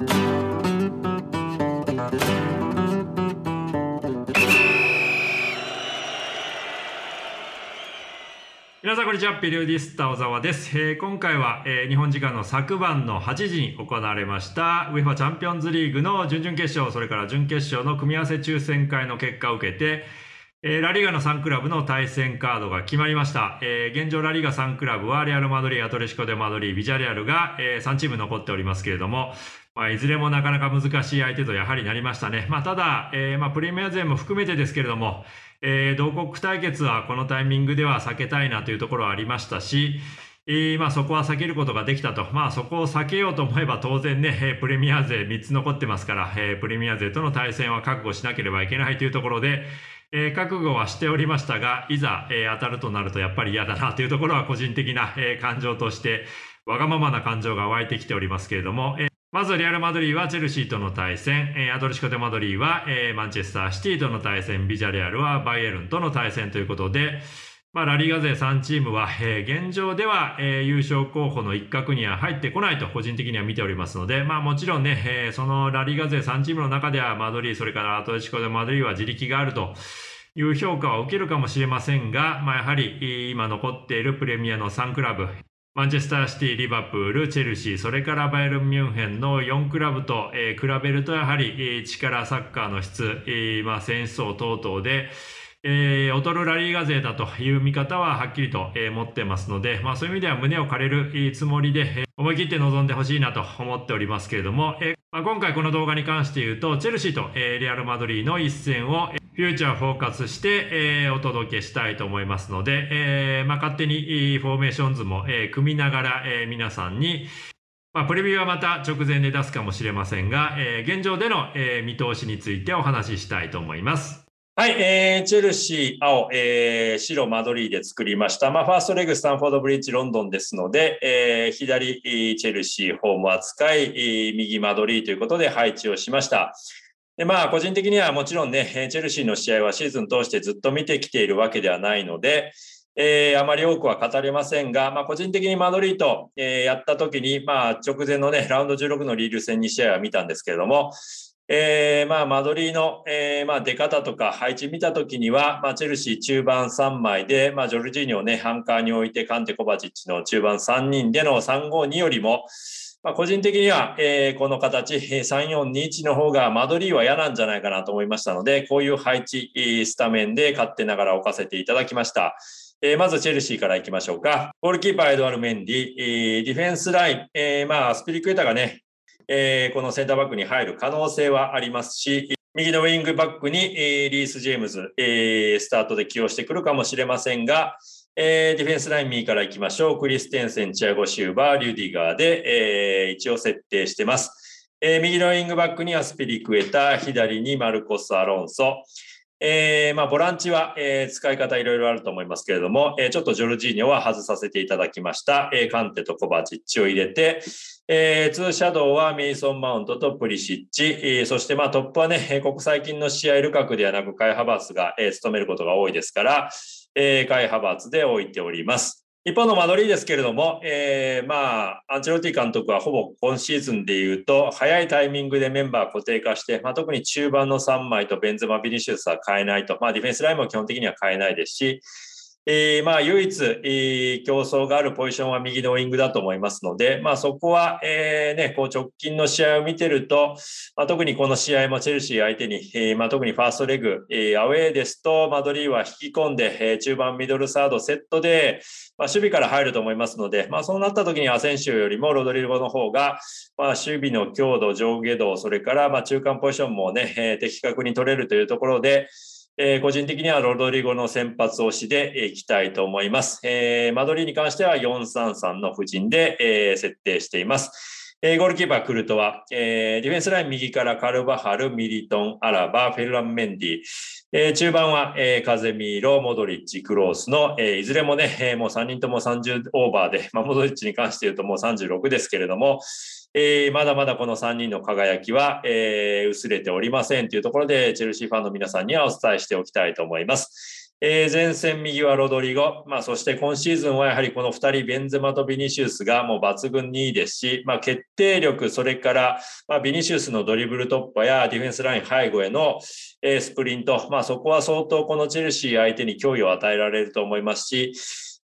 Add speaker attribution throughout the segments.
Speaker 1: 皆さんこんにちはペリオディスタ小沢です、えー、今回は、えー、日本時間の昨晩の8時に行われました UEFA チャンピオンズリーグの準々決勝それから準決勝の組み合わせ抽選会の結果を受けてえー、ラリーガの3クラブの対戦カードが決まりました。え、現状ラリーガ3クラブはレアル・マドリー、アトレシコ・デ・マドリー、ビジャレアルが、え、3チーム残っておりますけれども、まあ、いずれもなかなか難しい相手とやはりなりましたね。まあ、ただ、えーまあ、プレミア勢も含めてですけれども、えー、同国対決はこのタイミングでは避けたいなというところはありましたし、えー、まあ、そこは避けることができたと。まあ、そこを避けようと思えば当然ね、プレミア勢3つ残ってますから、えー、プレミア勢との対戦は覚悟しなければいけないというところで、えー、覚悟はしておりましたが、いざ、えー、当たるとなるとやっぱり嫌だなというところは個人的な、えー、感情として、わがままな感情が湧いてきておりますけれども、えー、まずレアル・マドリーはチェルシーとの対戦、アドレシコ・デ・マドリーは、マンチェスター・シティとの対戦、ビジャレアルはバイエルンとの対戦ということで、まあ、ラリーガ勢3チームは、えー、現状では、えー、優勝候補の一角には入ってこないと個人的には見ておりますので、まあもちろんね、えー、そのラリーガ勢3チームの中ではマドリー、それからアトレシコ・デ・マドリーは自力があると。いう評価を受けるかもしれませんが、まあ、やはり今残っているプレミアの3クラブ、マンチェスターシティ、リバプール、チェルシー、それからバイエルン・ミュンヘンの4クラブと、えー、比べるとやはり、えー、力、サッカーの質、えーまあ、戦争等々で、えー、劣るラリーガ勢だという見方ははっきりと、えー、持ってますので、まあ、そういう意味では胸を借りるつもりで、えー、思い切って臨んでほしいなと思っておりますけれども、えーまあ、今回この動画に関して言うと、チェルシーと、えー、レアル・マドリーの一戦を、フューチャーフォーカスして、えー、お届けしたいと思いますので、えーまあ、勝手にフォーメーション図も、えー、組みながら、えー、皆さんに、まあ、プレビューはまた直前で出すかもしれませんが、えー、現状での、えー、見通しについてお話ししたいと思います。
Speaker 2: はい、えー、チェルシー、青、えー、白、マドリーで作りました。まあ、ファーストレグ、スタンフォードブリッジ、ロンドンですので、えー、左、チェルシー、ホーム扱い、右、マドリーということで配置をしました。で、まあ、個人的にはもちろんね、チェルシーの試合はシーズン通してずっと見てきているわけではないので、えー、あまり多くは語れませんが、まあ、個人的にマドリーと、えー、やった時に、まあ、直前のね、ラウンド16のリール戦2試合は見たんですけれども、えー、まあ、マドリーの、えー、まあ、出方とか配置見たときには、まあ、チェルシー中盤3枚で、まあ、ジョルジーニョをね、ハンカーに置いて、カンテ・コバチッチの中盤3人での352よりも、まあ、個人的には、えー、この形、3421の方がマドリーは嫌なんじゃないかなと思いましたので、こういう配置、スタメンで勝手ながら置かせていただきました。えー、まずチェルシーから行きましょうか。ゴールキーパーエドワル・メンディ、えー、ディフェンスライン、えー、まあ、スピリクエタがね、えー、このセンターバックに入る可能性はありますし、右のウィングバックに、えー、リース・ジェームズ、えー、スタートで起用してくるかもしれませんが、えー、ディフェンスライン右からいきましょう。クリステンセン、チアゴ・シューバー、リュディガーで、えー、一応設定してます。えー、右のウィングバックにはスピリクエタ、左にマルコス・アロンソ、えー、まあ、ボランチは、えー、使い方いろいろあると思いますけれども、えー、ちょっとジョルジーニョは外させていただきました。え、カンテとコバチッチを入れて、えー、ツーシャドウはメイソン・マウントとプリシッチ、えー、そしてまあトップはね、ここ最近の試合ルカクではなくカイ・ハバーツが、えー、務めることが多いですから、えー、カイ・ハバーツで置いております。一方のマドリーですけれども、えー、まあ、アンチェロティ監督はほぼ今シーズンで言うと、早いタイミングでメンバー固定化して、まあ、特に中盤の3枚とベンゼマ・ビニシウスは変えないと、まあ、ディフェンスラインも基本的には変えないですし、えー、まあ唯一、えー、競争があるポジションは右のウィングだと思いますので、まあそこは、えー、ね、こう直近の試合を見てると、まあ、特にこの試合もチェルシー相手に、えー、まあ特にファーストレグ、えー、アウェーですと、マドリーは引き込んで、えー、中盤ミドルサードセットで、まあ、守備から入ると思いますので、まあそうなった時にアセンシオよりもロドリルゴの方が、まあ守備の強度、上下度、それからまあ中間ポジションもね、えー、的確に取れるというところで、えー、個人的にはロドリゴの先発推しでいきたいと思います。えー、マドリーに関しては433の布陣で、えー、設定しています。えー、ゴールキーパー、クルトは、えー、ディフェンスライン右からカルバハル、ミリトン、アラバ、フェルラン・メンディ、えー、中盤は、えー、カゼミーロ、モドリッチ、クロースの、えー、いずれもね、えー、もう3人とも30オーバーで、まあ、モドリッチに関して言うともう36ですけれども、えー、まだまだこの3人の輝きは、えー、薄れておりませんというところで、チェルシーファンの皆さんにはお伝えしておきたいと思います。えー、前線右はロドリゴ。まあ、そして今シーズンはやはりこの2人、ベンゼマとビニシウスがもう抜群にいいですし、まあ、決定力、それから、まあ、ビニシウスのドリブル突破やディフェンスライン背後への、スプリント。まあ、そこは相当このチェルシー相手に脅威を与えられると思いますし、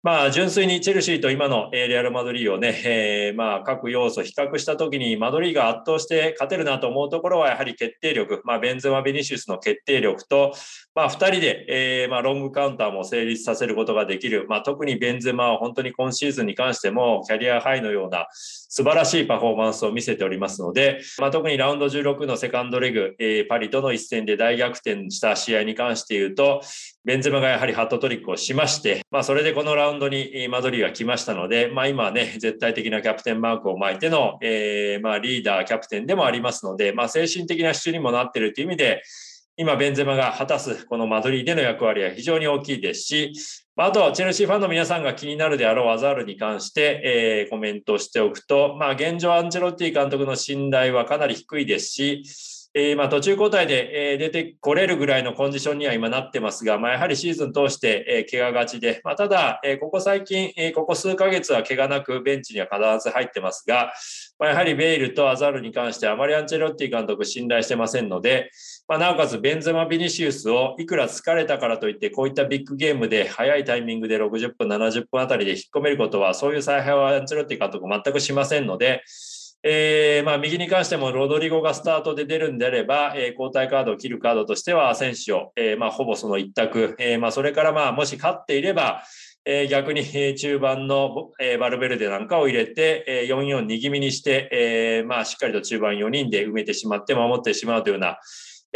Speaker 2: まあ、純粋にチェルシーと今のレアル・マドリーをね、えー、まあ、各要素比較したときに、マドリーが圧倒して勝てるなと思うところは、やはり決定力、まあ、ベンゼマ・ベニシウスの決定力と、まあ、二人で、えー、まあ、ロングカウンターも成立させることができる。まあ、特にベンゼマは本当に今シーズンに関しても、キャリアハイのような素晴らしいパフォーマンスを見せておりますので、まあ、特にラウンド16のセカンドレグ、えー、パリとの一戦で大逆転した試合に関して言うと、ベンゼマがやはりハットトリックをしまして、まあ、それでこのラウンドにマドリーが来ましたので、まあ、今はね、絶対的なキャプテンマークを巻いての、えー、まあ、リーダー、キャプテンでもありますので、まあ、精神的な支柱にもなっているという意味で、今、ベンゼマが果たすこのマドリーでの役割は非常に大きいですし、まあと、チェルシーファンの皆さんが気になるであろうアザールに関して、えー、コメントしておくと、まあ、現状アンチェロッティ監督の信頼はかなり低いですし、え、ま途中交代で、出てこれるぐらいのコンディションには今なってますが、ま、やはりシーズン通して、怪我がちで、ま、ただ、ここ最近、ここ数ヶ月は怪我なくベンチには必ず入ってますが、ま、やはりベイルとアザールに関してあまりアンチェロッティ監督信頼してませんので、ま、なおかつベンゼマ・ビニシウスをいくら疲れたからといってこういったビッグゲームで早いタイミングで60分70分あたりで引っ込めることはそういう采配はアンチェロッティ監督全くしませんので、えー、まあ、右に関してもロドリゴがスタートで出るんであれば、えー、交代カードを切るカードとしては、選手を、えー、まあ、ほぼその一択、え、まあ、それからまあ、もし勝っていれば、え、逆に、中盤の、え、バルベルデなんかを入れて、えー、4-4-2気味にして、え、まあ、しっかりと中盤4人で埋めてしまって守ってしまうというような、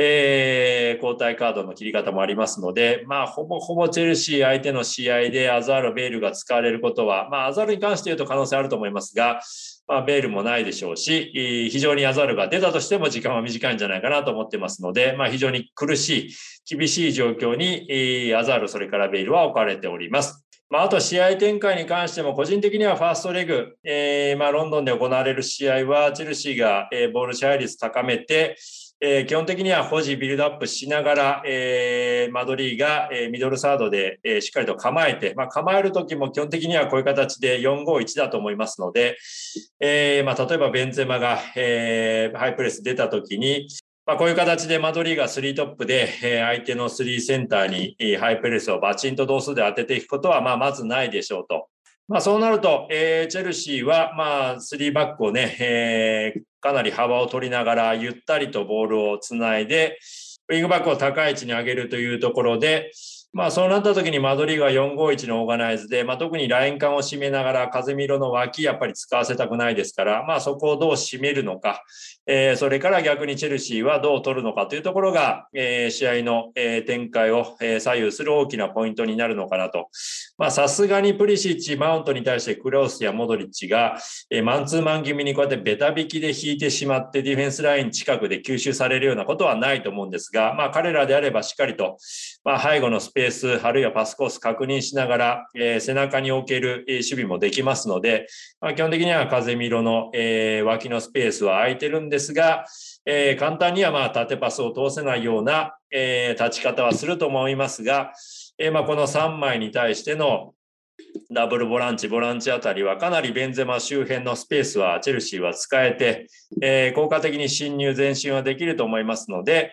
Speaker 2: えー、交代カードの切り方もありますので、まあ、ほぼほぼチェルシー相手の試合でアザール、ベールが使われることは、まあ、アザールに関して言うと可能性あると思いますが、まあ、ベールもないでしょうし、非常にアザールが出たとしても時間は短いんじゃないかなと思ってますので、まあ、非常に苦しい、厳しい状況に、アザール、それからベールは置かれております。まあ、あと試合展開に関しても、個人的にはファーストレグ、えー、まあ、ロンドンで行われる試合は、チェルシーが、えー、ボール支配率高めて、えー、基本的には保持、ビルドアップしながら、えー、マドリーが、えー、ミドルサードで、えー、しっかりと構えて、まあ、構えるときも基本的にはこういう形で4-5-1だと思いますので、えーまあ、例えばベンゼマが、えー、ハイプレス出たときに、まあ、こういう形でマドリーが3トップで、えー、相手の3センターに、ハイプレスをバチンと同数で当てていくことは、まあ、まずないでしょうと。まあ、そうなると、えー、チェルシーは、まあ、3バックをね、えー、かなり幅を取りながら、ゆったりとボールをつないで、ウィングバックを高い位置に上げるというところで、まあそうなった時にマドリーが451のオーガナイズで、まあ特にライン間を締めながらカゼミーロの脇やっぱり使わせたくないですから、まあそこをどう締めるのか、えー、それから逆にチェルシーはどう取るのかというところが、えー、試合の、えー、展開を、え、左右する大きなポイントになるのかなと。まさすがにプリシッチ、マウントに対してクロースやモドリッチが、えー、マンツーマン気味にこうやってベタ引きで引いてしまってディフェンスライン近くで吸収されるようなことはないと思うんですが、まあ彼らであればしっかりと、まあ背後のスペース、あるいはパスコース確認しながら、えー、背中に置けるえ守備もできますので、まあ、基本的には風見色の、えー、脇のスペースは空いてるんですが、え、簡単にはまあ縦パスを通せないような、え、立ち方はすると思いますが、え、まあこの3枚に対してのダブルボランチ、ボランチあたりはかなりベンゼマ周辺のスペースはチェルシーは使えて、えー、効果的に侵入、前進はできると思いますので、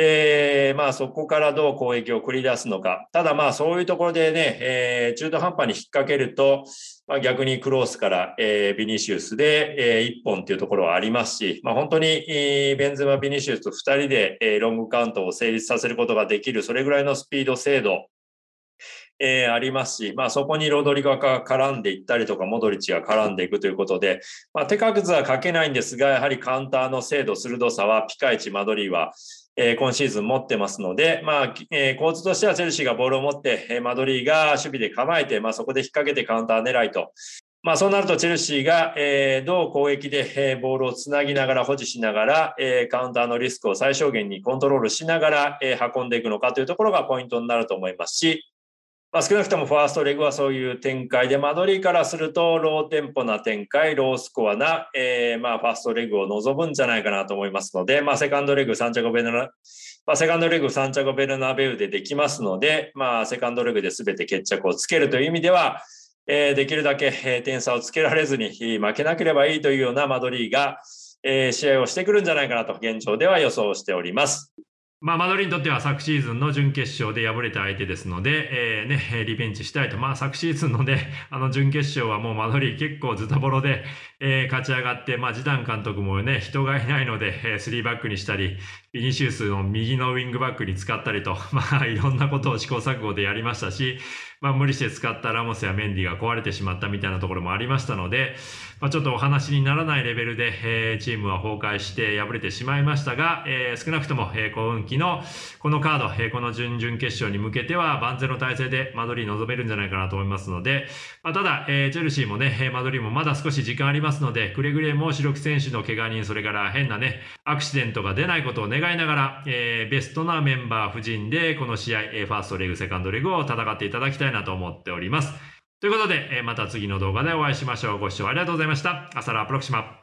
Speaker 2: えー、まあそこからどう攻撃を繰り出すのか。ただまあそういうところでね、えー、中途半端に引っ掛けると、まあ、逆にクロースから、えー、ビニシウスで、えー、1本っていうところはありますし、まあ本当に、えー、ベンゼマ・ビニシウスと2人で、えー、ロングカウントを成立させることができる、それぐらいのスピード、精度、えー、ありますし、まあそこにロドリゴが絡んでいったりとか、モドリッチが絡んでいくということで、まあ手数はかけないんですが、やはりカウンターの精度、鋭さはピカイチ、マドリーは、え、今シーズン持ってますので、まあ、えー、構図としてはチェルシーがボールを持って、え、マドリーが守備で構えて、まあ、そこで引っ掛けてカウンター狙いと。まあ、そうなるとチェルシーが、えー、どう攻撃で、え、ボールをつなぎながら保持しながら、え、カウンターのリスクを最小限にコントロールしながら、え、運んでいくのかというところがポイントになると思いますし、まあ、少なくともファーストレグはそういう展開で、マドリーからするとローテンポな展開、ロースコアな、えー、まあファーストレグを望むんじゃないかなと思いますので、まあ、セカンドレグ、サンチャゴベルナ、まあ、セカンドレグ、サンチャゴベルナベウでできますので、まあ、セカンドレグで全て決着をつけるという意味では、えー、できるだけ、点差をつけられずに負けなければいいというようなマドリーが、えー、試合をしてくるんじゃないかなと現状では予想しております。
Speaker 1: まあ、マドリーにとっては昨シーズンの準決勝で敗れた相手ですので、えーね、リベンジしたいと。まあ、昨シーズンのね、あの準決勝はもうマドリー結構ズタボロで、えー、勝ち上がって、まあ、ジダン監督もね、人がいないので、えー、3バックにしたり、ビニシウスの右のウィングバックに使ったりと、まあ、いろんなことを試行錯誤でやりましたし、まあ、無理して使ったラモスやメンディが壊れてしまったみたいなところもありましたので、まあ、ちょっとお話にならないレベルで、えー、チームは崩壊して敗れてしまいましたが、えー、少なくとも、えー、幸運期のこのカード、えー、この準々決勝に向けては万全の体制でマドリー臨めるんじゃないかなと思いますので、まあ、ただ、えー、チェルシーもね、マドリーもまだ少し時間ありますので、くれぐれも主力選手の怪我人、それから変なね、アクシデントが出ないことを願いながら、えー、ベストなメンバー夫人でこの試合、ファーストレグ、セカンドレグを戦っていただきたいなと思っております。ということでえ、また次の動画でお会いしましょう。ご視聴ありがとうございました。アサラプロクシマ。